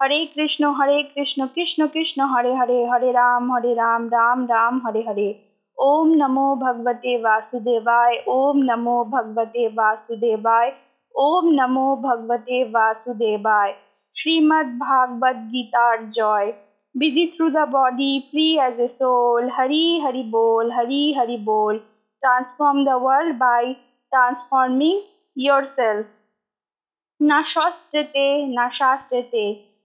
হরে কৃষ্ণ হরে কৃষ্ণ কৃষ্ণ কৃষ্ণ হরে হরে হরে রাম হরে রাম রাম রাম হরে হরে ওম নমো ভগবতে বাসুদেবায় ওম নমো ভগবতে বাসুদেবায় ওম নমো ভগবতে বাসুদেবায় শ্রীমদ্ ভাগবত গীতার জয় busy through the body, free as a soul hari hari bol hari hari bol transform the world by transforming yourself না শস্ত্রেতে না শাস্ত্রেতে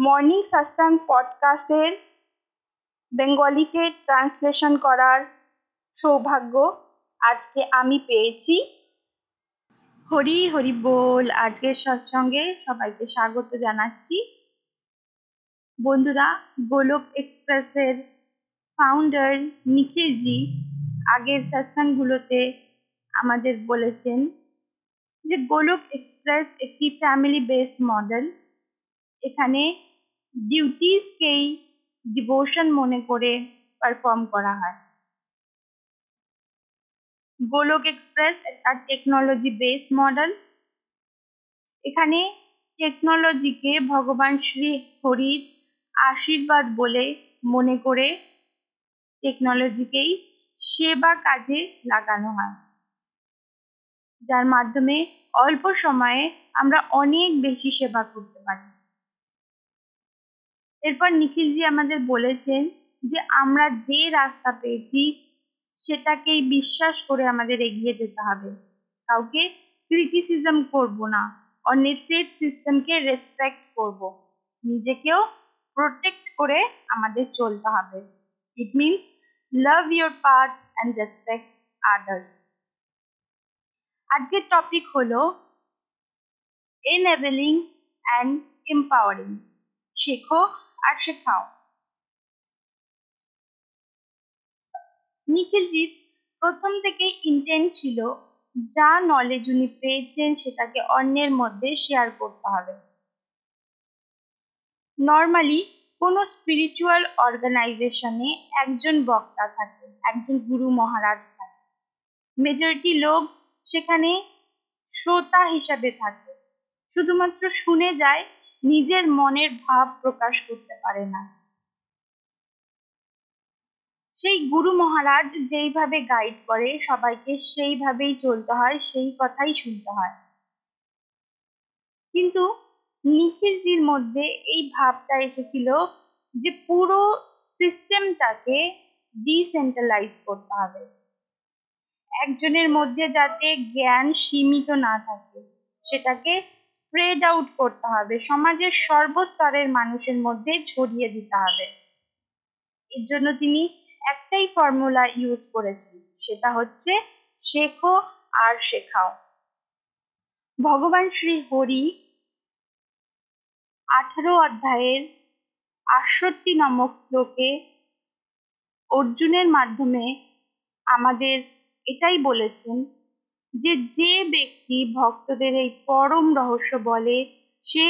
মর্নিং সাসাং পডকাস্টের বেঙ্গলিতে ট্রান্সলেশন করার সৌভাগ্য আজকে আমি পেয়েছি। হরি হরি বল আজকের সৎসঙ্গে সবাইকে স্বাগত জানাচ্ছি। বন্ধুরা, গোলক এক্সপ্রেসের ফাউন্ডার নিখিলজি আগের সৎসঙ্গগুলোতে আমাদের বলেছেন যে গোলক এক্সপ্রেস একটি ফ্যামিলি বেসড মডেল এখানে ডিউটিসকেই ডিভোশন মনে করে পারফর্ম করা হয়। গোলক এক্সপ্রেস একটা টেকনোলজি বেসড মডেল এখানে টেকনোলজিকে ভগবান শ্রী হরির আশীর্বাদ বলে মনে করে টেকনোলজিকেই সেবা কাজে লাগানো হয়। যার মাধ্যমে অল্প সময়ে আমরা অনেক বেশি সেবা করতে পারি। এরপর নিখিলজি আমাদের বলেছেন যে আমরা যে রাস্তা পেয়েছি, সেটাকেই বিশ্বাস করে আমাদের এগিয়ে যেতে হবে। কাউকে ক্রিটিসিজম করব না, অন্যের সিস্টেমকে রেসপেক্ট করব। নিজেকেও প্রোটেক্ট করে আমাদের চলতে হবে। It means love your part and respect others আজকের টপিক হলো এনেবেলিং অ্যান্ড এম্পাওয়ারিং শেখো আর শেখাও। নিখিলজিৎ প্রথম থেকেই ইন্টেন্ট ছিল, যা নলেজ উনি পেয়েছেন সেটাকে অন্যের মধ্যে শেয়ার করতে হবে। নর্মালি কোনো স্পিরিচুয়াল অর্গানাইজেশনে একজন বক্তা থাকে, একজন গুরু মহারাজ থাকে। মেজরিটি লোক সেখানে শ্রোতা হিসাবে থাকে। শুধুমাত্র শুনে যায় নিজের মনের ভাব প্রকাশ করতে পারে না। সেই গুরু মহারাজ যেইভাবে গাইড করে, সবাইকে সেইভাবেই চলতে হয়, সেই কথাই শুনতে হয়। কিন্তু নিখিলজির মধ্যে এই ভাবটা এসেছিল যে পুরো সিস্টেমটাকে ডিসেন্ট্রালাইজ করতে হবে। একজনের মধ্যে যাতে জ্ঞান সীমিত না থাকে, সেটাকে স্প্রেড আউট করতে হবে। সমাজের সর্বস্তরের মানুষের মধ্যে ছড়িয়ে দিতে হবে। এর জন্য তিনি একটাই ফর্মুলা ইউজ করেছেন, সেটা হচ্ছে শেখো আর শেখাও। ভগবান শ্রী হরি আঠারো অধ্যায়ের আটষট্টি নামক শ্লোকে অর্জুনের মাধ্যমে আমাদের এটাই বলেছেন যে যে ব্যক্তি ভক্তদের এই পরম রহস্য বলে, সে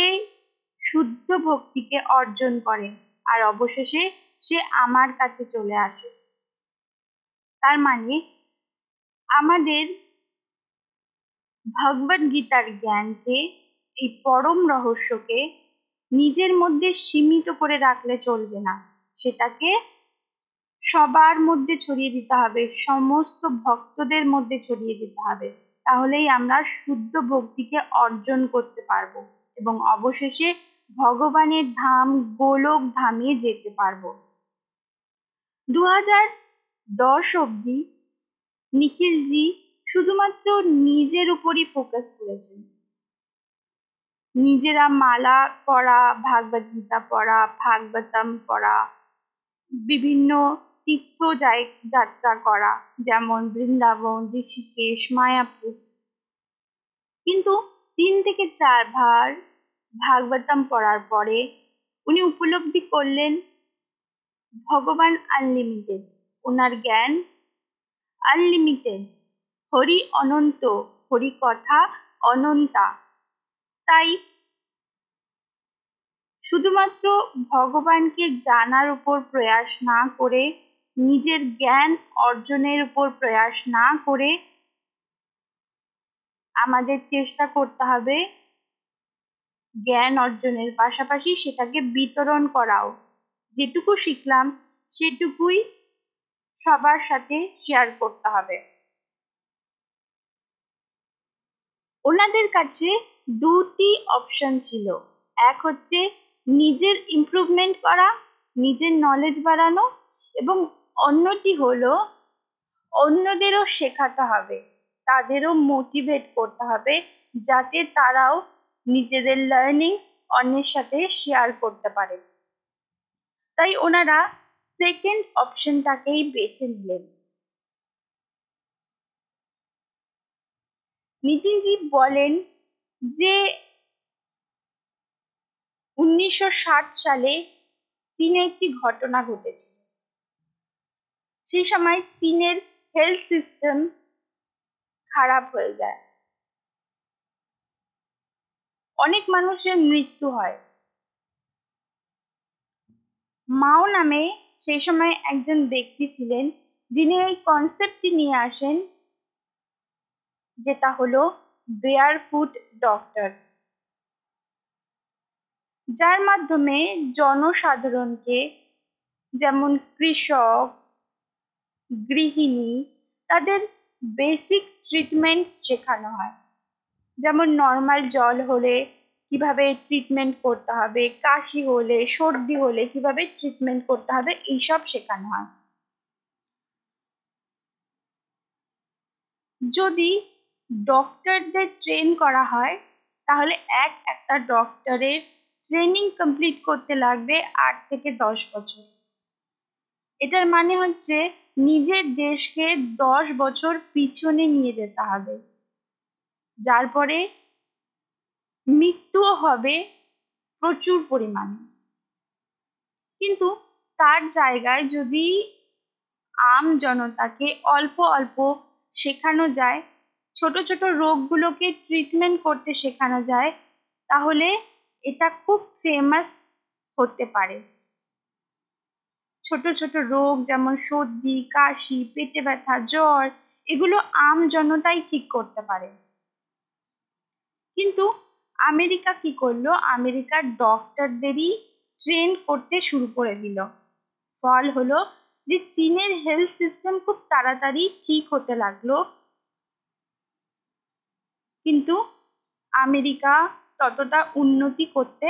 শুদ্ধ ভক্তিকে অর্জন করে আর অবশেষে সে আমার কাছে চলে আসে। তার মানে আমাদের ভগবদ গীতার জ্ঞানকে, এই পরম রহস্যকে নিজের মধ্যে সীমিত করে রাখলে চলবে না। সেটাকে সবার মধ্যে ছড়িয়ে দিতে হবে, সমস্ত ভক্তদের মধ্যে ছড়িয়ে দিতে হবে। তাহলেই আমরা শুদ্ধ ভক্তিকে অর্জন করতে পারব এবং অবশেষে ভগবানের ধাম গোলক ধামে যেতে পারব। দু হাজার দশ অবধি নিখিলজি শুধুমাত্র নিজের উপরই ফোকাস করেছেন। নিজেরা মালা পড়া ভাগবত গীতা পড়া, ভাগবতম পড়া, বিভিন্ন তীর্থ যাত্রা করা, যেমন বৃন্দাবন, ঋষিকেশ, মায়াপুর। কিন্তু তিন থেকে চার ভার ভাগবতম পড়ার পরে উনি উপলব্ধি করলেন ভগবান আনলিমিটেড ওনার জ্ঞান আনলিমিটেড হরি অনন্ত, হরি কথা অনন্তা। তাই শুধুমাত্র ভগবানকে জানার উপর প্রয়াস না করে নিজের জ্ঞান অর্জনের উপর প্রয়াস না করে আমাদের চেষ্টা করতে হবে জ্ঞান অর্জনের পাশাপাশি সেটাকে বিতরণ করাও। যেটুকু শিখলাম, সেটুকুই সবার সাথে শেয়ার করতে হবে। ওনাদের কাছে দুটি অপশন ছিল। এক হচ্ছে নিজের ইমপ্রুভমেন্ট করা, নিজের নলেজ বাড়ানো এবং অন্যটি হলো, অন্যদেরও শেখাতে হবে, তাদেরও মোটিভেট করতে হবে, যাতে তারাও নিজেদের লার্নিংস অন্যের সাথে শেয়ার করতে পারে। তাই ওনারা সেকেন্ড অপশনটাকেই বেছে নিলেন। নিতিনজি বলেন যে, উনিশশো ষাট সালে চীনে একটি ঘটনা ঘটেছিল সেই সময় চীনের হেলথ সিস্টেম খারাপ হয়ে যায়। অনেক মানুষের মৃত্যু হয়। মাও নামে সেই সময় একজন ব্যক্তি ছিলেন, যিনি এই কনসেপ্টটি নিয়ে আসেন, যেটা হলো বেয়ার ফুট ডক্টর যার মাধ্যমে জনসাধারণকে যেমন কৃষক গৃহিণী, তাদের বেসিক ট্রিটমেন্ট শেখানো হয়। যেমন নর্মাল জল হলে কীভাবে ট্রিটমেন্ট করতে হবে, কাশি হলে, সর্দি হলে কীভাবে ট্রিটমেন্ট করতে হবে, এইসব শেখানো হয়। যদি ডক্টরদের ট্রেন করা হয়, তাহলে এক একটা ডক্টরের ট্রেনিং কমপ্লিট করতে লাগবে আট থেকে দশ বছর। এটার মানে হচ্ছে নিজের দেশকে দশ বছর পিছনে নিয়ে যেতে হবে। যার পরে মৃত্যুও হবে প্রচুর পরিমাণে। কিন্তু তার জায়গায় যদি আম জনতাকে অল্প অল্প শেখানো যায়, ছোট ছোট রোগগুলোকে ট্রিটমেন্ট করতে শেখানো যায়, তাহলে এটা খুব ফেমাস হতে পারে। ছোট ছোট রোগ যেমন সর্দি, কাশি, পেটে ব্যথা, জ্বর, এগুলো আম জনতাই ঠিক করতে পারে। কিন্তু আমেরিকা কি করল? আমেরিকার ডক্টরদেরই ট্রেন করতে শুরু করে দিল। ফল হলো যে চীনের হেলথ সিস্টেম খুব তাড়াতাড়ি ঠিক হতে লাগল। কিন্তু আমেরিকা ততটা উন্নতি করতে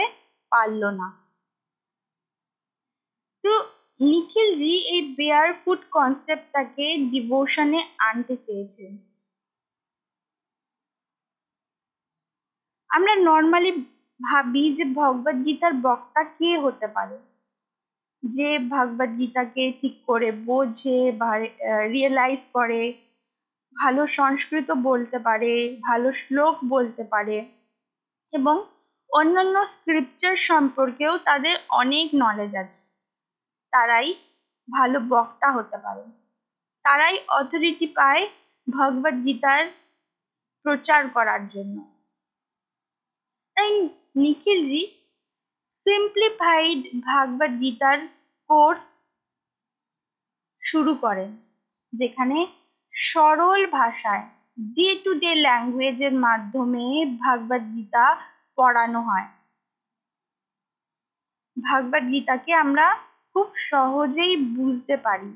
পারল না। তো নিখিলজি এই বেয়ার ফুড কনসেপ্টটাকে ডিভোশনে আনতে চেয়েছেন আমরা নর্মালি ভাবি যে ভগবত গীতার বক্তা কে হতে পারে? যে ভগবত গীতাকে ঠিক করে বোঝে রিয়েলাইজ করে, ভালো সংস্কৃত বলতে পারে, ভালো শ্লোক বলতে পারে এবং অন্যান্য স্ক্রিপচার সম্পর্কেও তাদের অনেক নলেজ আছে। তারাই ভালো বক্তা হতে পারে। তারাই অথরিটি পায় ভগবত গীতার প্রচার করার জন্য। তাই নিখিলজি সিম্পলিফাইড ভাগবত গীতার কোর্স শুরু করেন, যেখানে সরল ভাষায় ডে টু ডে ল্যাঙ্গুয়েজের মাধ্যমে ভাগবত গীতা পড়ানো হয়। ভাগবত গীতাকে আমরা খুব সহজেই বুঝতে পারি।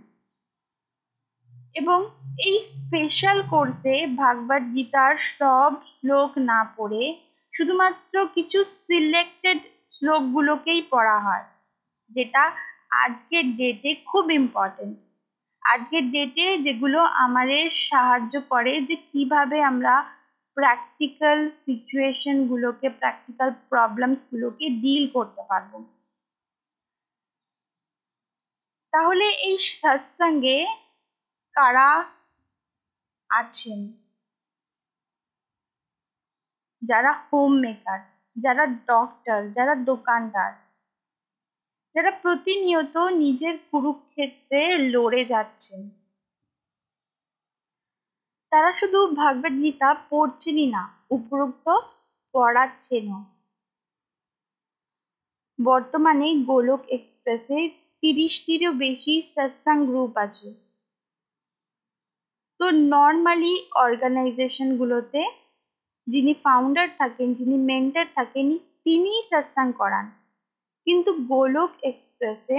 এবং এই স্পেশাল কোর্সে ভাগবত গীতার সব শ্লোক না পড়ে শুধুমাত্র কিছু সিলেক্টেড শ্লোকগুলোকেই পড়া হয়, যেটা আজকের ডেটে খুব ইম্পর্টেন্ট আজকের ডেটে যেগুলো আমাদের সাহায্য করে যে কীভাবে আমরা প্র্যাকটিক্যাল সিচুয়েশন গুলোকে প্র্যাকটিক্যাল প্রবলেমস গুলোকে ডিল করতে পারব। তাহলে এই সৎসঙ্গে কারা আছেন? যারা হোম মেকার যারা ডক্টর যারা দোকানদার, যারা প্রতিনিয়ত নিজের কুরুক্ষেত্রে লড়ে যাচ্ছেন। তারা শুধু ভগবদ গীতা পড়ছেনই না, উপরোক্ত পড়াচ্ছেনও। বর্তমানে গোলক এক্সপ্রেসে তিরিশটিরও বেশি সৎসাং গ্রুপ আছে। তো নর্মালি অর্গানাইজেশন গুলোতে যিনি ফাউন্ডার থাকেন, যিনি মেন্টার থাকেন, তিনিই সৎসাং করান। কিন্তু গোলক এক্সপ্রেসে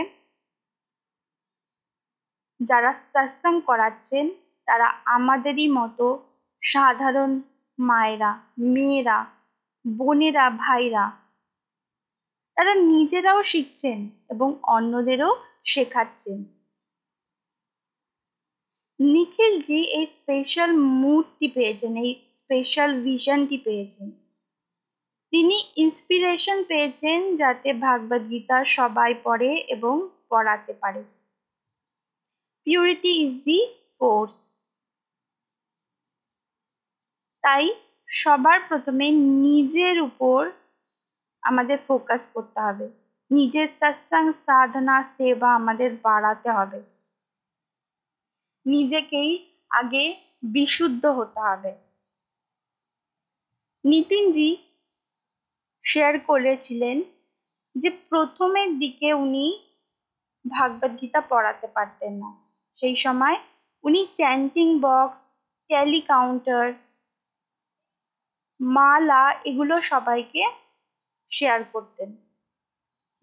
যারা সৎসাং করাচ্ছেন, তারা আমাদেরই মতো সাধারণ মায়েরা, মেয়েরা, বোনেরা, ভাইরা তারা নিজেরাও শিখছেন এবং অন্যদেরও শেখাচ্ছেন। নিখিলজি এই স্পেশাল মুডটি পেয়েছেন, এই স্পেশাল ভিশনটি পেয়েছেন। তিনি ইন্সপিরেশন পেয়েছেন যাতে ভাগবত গীতা সবাই পড়ে এবং পড়াতে পারে। পিউরিটি ইজ দি ফোর্স তাই সবার প্রথমে নিজের উপর আমাদের ফোকাস করতে হবে। নিজের সৎসাং সাধনা, সেবা আমাদের বাড়াতে হবে। নিজেকেই আগে বিশুদ্ধ হতে হবে। নিতিনজি শেয়ার করেছিলেন যে প্রথমের দিকে উনি ভাগবত গীতা পড়াতে পারতেন না। সেই সময় উনি চ্যান্টিং বক্স ট্যালি কাউন্টার মালা এগুলো সবাইকে শেয়ার করতেন।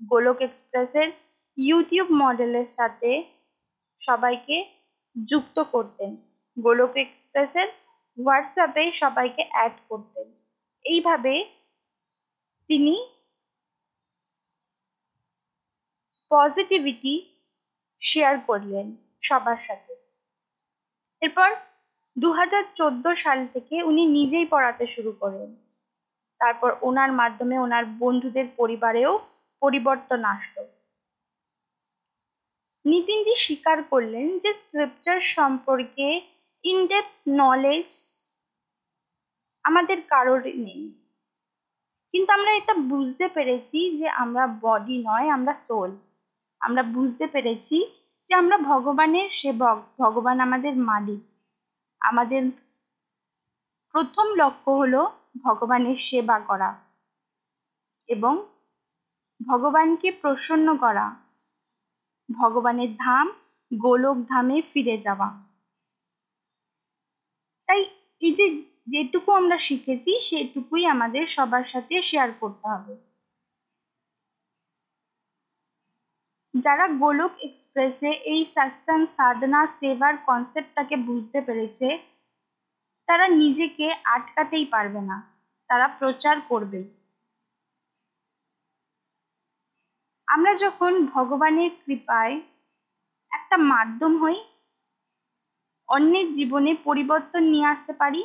গোলক এক্সপ্রেসের ইউটিউব মডেলের সাথে সবাইকে যুক্ত করতেন। গোলক এক্সপ্রেসের হোয়াটসঅ্যাপে সবাইকে অ্যাড করতেন। এইভাবে তিনি পজিটিভিটি শেয়ার করলেন সবার সাথে। এরপর দু হাজার চোদ্দ সাল থেকে উনি নিজেই পড়াতে শুরু করেন। তারপর ওনার মাধ্যমে ওনার বন্ধুদের পরিবারেও পরিবর্তন আসলো। নিতিনজি স্বীকার করলেন যে স্ক্রিপচার সম্পর্কে ইনডেপথ নলেজ আমাদের কারোর নেই। কিন্তু আমরা এটা বুঝতে পেরেছি যে আমরা বডি নয়, আমরা সোল আমরা বুঝতে পেরেছি যে আমরা ভগবানের সেবক, ভগবান আমাদের মালিক। আমাদের প্রথম লক্ষ্য হলো ভগবানের সেবা করা এবং ভগবানকে প্রসন্ন করা। ভগবানের ধাম গোলক ধামে ফিরে যাওয়া। তাই এই যে যেটুকু আমরা শিখেছি, সেটুকুই আমাদের সবার সাথে শেয়ার করতে হবে। যারা গোলক এক্সপ্রেসে এই সৎসঙ্গ সাধনা সেবার কনসেপ্টটাকে বুঝতে পেরেছে তারা নিজেকে আটকাতেই পারবে না। তারা প্রচার করবে। আমরা যখন ভগবানের কৃপায় একটা মাধ্যম হই, অন্যের জীবনে পরিবর্তন নিয়ে আসতে পারি,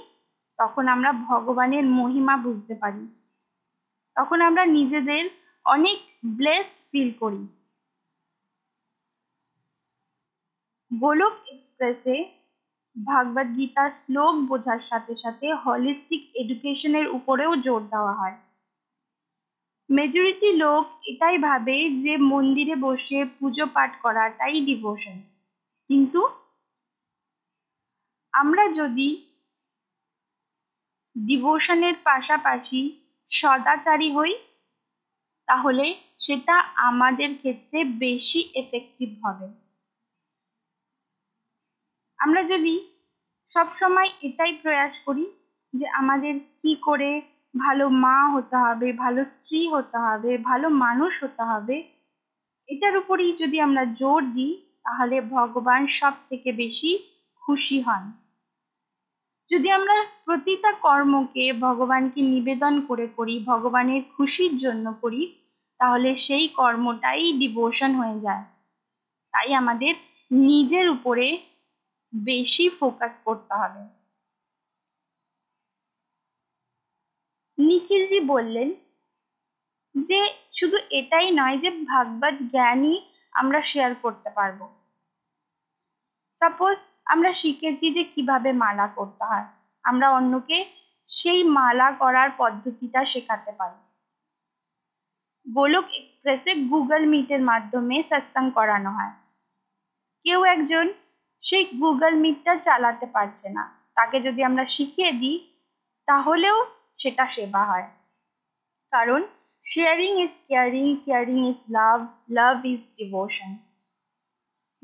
তখন আমরা ভগবানের মহিমা বুঝতে পারি। তখন আমরা নিজেদের অনেক ব্লেসড ফিল করি। গোলক এক্সপ্রেসে ভাগবত গীতার শ্লোক বোঝার সাথে সাথে হলিস্টিক এডুকেশনের উপরেও জোর দেওয়া হয়। মেজরিটি লোক এটাই ভাবে যে মন্দিরে বসে পুজো পাঠ করাটাই ডিভোশন কিন্তু আমরা যদি ডিভোশনের পাশাপাশি সদাচারী হই, তাহলে সেটা আমাদের ক্ষেত্রে বেশি এফেক্টিভ হবে। আমরা যদি সবসময় এটাই প্রয়াস করি যে আমাদের কি করে ভালো মা হতে হবে, ভালো স্ত্রী হতে হবে, ভালো মানুষ হতে হবে, এটার উপরেই যদি আমরা জোর দিই, তাহলে ভগবান সব থেকে বেশি খুশি হন। যদি আমরা প্রতিটা কর্মকে ভগবানকে নিবেদন করে করি, ভগবানের খুশির জন্য করি, তাহলে সেই কর্মটাই ডিভোশন হয়ে যায়। তাই আমাদের নিজের উপরে বেশি ফোকাস করতে হবে। নিখিলজি বললেন যে, শুধু এটাই নয় যে, ভাগবত জ্ঞানই আমরা শেয়ার করতে পারব। সাপোজ আমরা শিখেছি যে, কীভাবে মালা করতে হয়। আমরা অন্যকে সেই মালা করার পদ্ধতিটা শেখাতে পারি। গোলক এক্সপ্রেসে গুগল মিটের মাধ্যমে সৎসঙ্গ করানো হয়। কেউ একজন সেই গুগল মিটটা চালাতে পারছে না। তাকে যদি আমরা শিখিয়ে দিই, তাহলেও সেটা সেবা হয়। কারণ sharing is caring caring is love love is devotion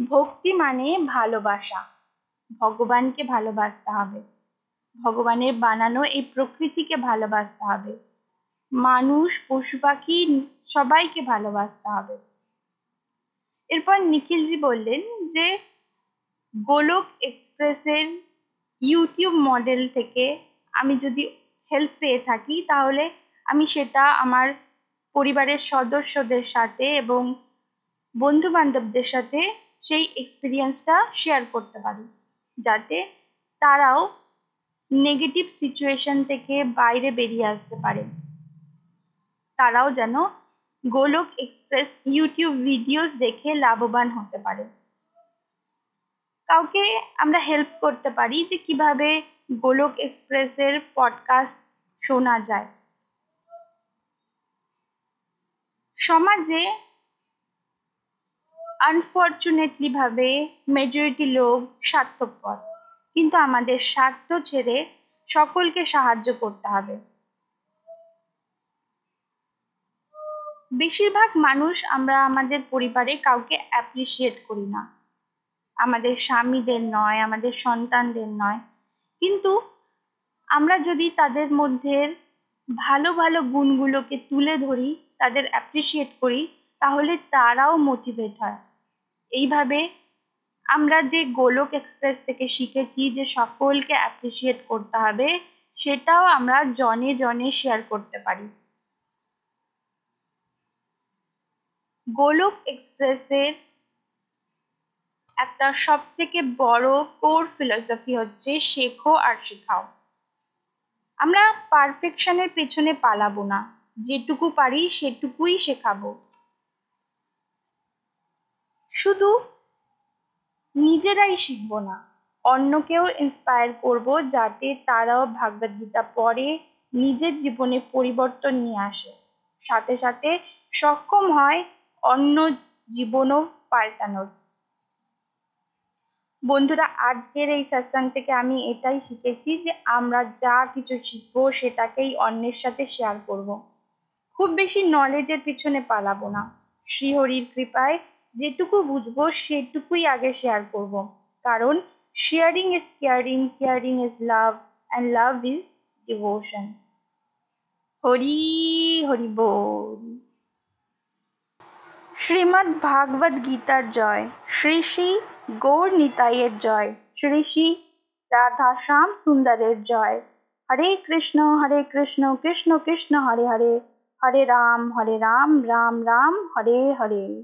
ভক্তি মানে ভালোবাসা। ভগবানকে ভালোবাসতে হবে। ভগবানের বানানো এই প্রকৃতিকে ভালোবাসতে হবে। মানুষ, পশু পাখি সবাইকে ভালোবাসতে হবে। এরপর নিখিলজি বললেন যে গোলক এক্সপ্রেসের ইউটিউব মডেল থেকে আমি যদি হেল্প পেয়ে থাকি, তাহলে আমি সেটা আমার পরিবারের সদস্যদের সাথে এবং বন্ধু বান্ধবদের সাথে সেই এক্সপিরিয়েন্সটা শেয়ার করতে পারি। যাতে তারাও নেগেটিভ সিচুয়েশন থেকে বাইরে বেরিয়ে আসতে পারে। তারাও যেন গোলক এক্সপ্রেস ইউটিউব ভিডিওস দেখে লাভবান হতে পারে। কাউকে আমরা হেল্প করতে পারি যে কীভাবে গোলক এক্সপ্রেসের পডকাস্ট শোনা যায়। সমাজে আনফর্চুনেটলি ভাবে মেজরিটি লোক স্বার্থপর, কিন্তু আমাদের স্বার্থ ছেড়ে সকলকে সাহায্য করতে হবে। বেশিরভাগ মানুষ আমরা আমাদের পরিবারে কাউকে অ্যাপ্রিসিয়েট করি না। আমাদের স্বামীদের নয়, আমাদের সন্তানদের নয়। কিন্তু আমরা যদি তাদের মধ্যে ভালো ভালো গুণগুলোকে তুলে ধরি, তাদের অ্যাপ্রিসিয়েট করি, তাহলে তারাও মোটিভেট হয়। এইভাবে আমরা যে গোলক এক্সপ্রেস থেকে শিখেছি যে সকলকে অ্যাপ্রিসিয়েট করতে হবে, সেটাও আমরা জনে জনে শেয়ার করতে পারি। গোলক এক্সপ্রেসের একটা সব থেকে বড় কোর ফিলসফি হচ্ছে শেখো আর শেখাও। আমরা পারফেকশনের পেছনে পালাবো না, যেটুকু পারি সেটুকুই শেখাবো। শুধু নিজেরাই শিখব না, অন্যকেও ইন্সপায়ার করব যাতে তারাও ভাগবত গীতা পড়ে নিজের জীবনে পরিবর্তন নিয়ে আসে। সাথে সাথে সক্ষম হয় অন্য জীবনও পাল্টানোর। বন্ধুরা, আজকের এই সৎসঙ্গ থেকে আমি এটাই শিখেছি যে আমরা যা কিছু শিখব সেটাকেই অন্যের সাথে শেয়ার করব। খুব বেশি নলেজের পিছনে পালাবো না শ্রীহরির কৃপায় যেটুকু বুঝব সেটুকুই আগে শেয়ার করব। কারণ sharing is caring caring is love and love is devotion Hari Hari বল শ্রীমদ্ ভাগবত গীতার জয় শ্রী শ্রী গৌর নিতাইয়ের জয়। শ্রী রাধা শ্যাম সুন্দরের জয়। হরে কৃষ্ণ হরে কৃষ্ণ কৃষ্ণ কৃষ্ণ, হরে হরে। হরে রাম হরে রাম রাম রাম, হরে হরে।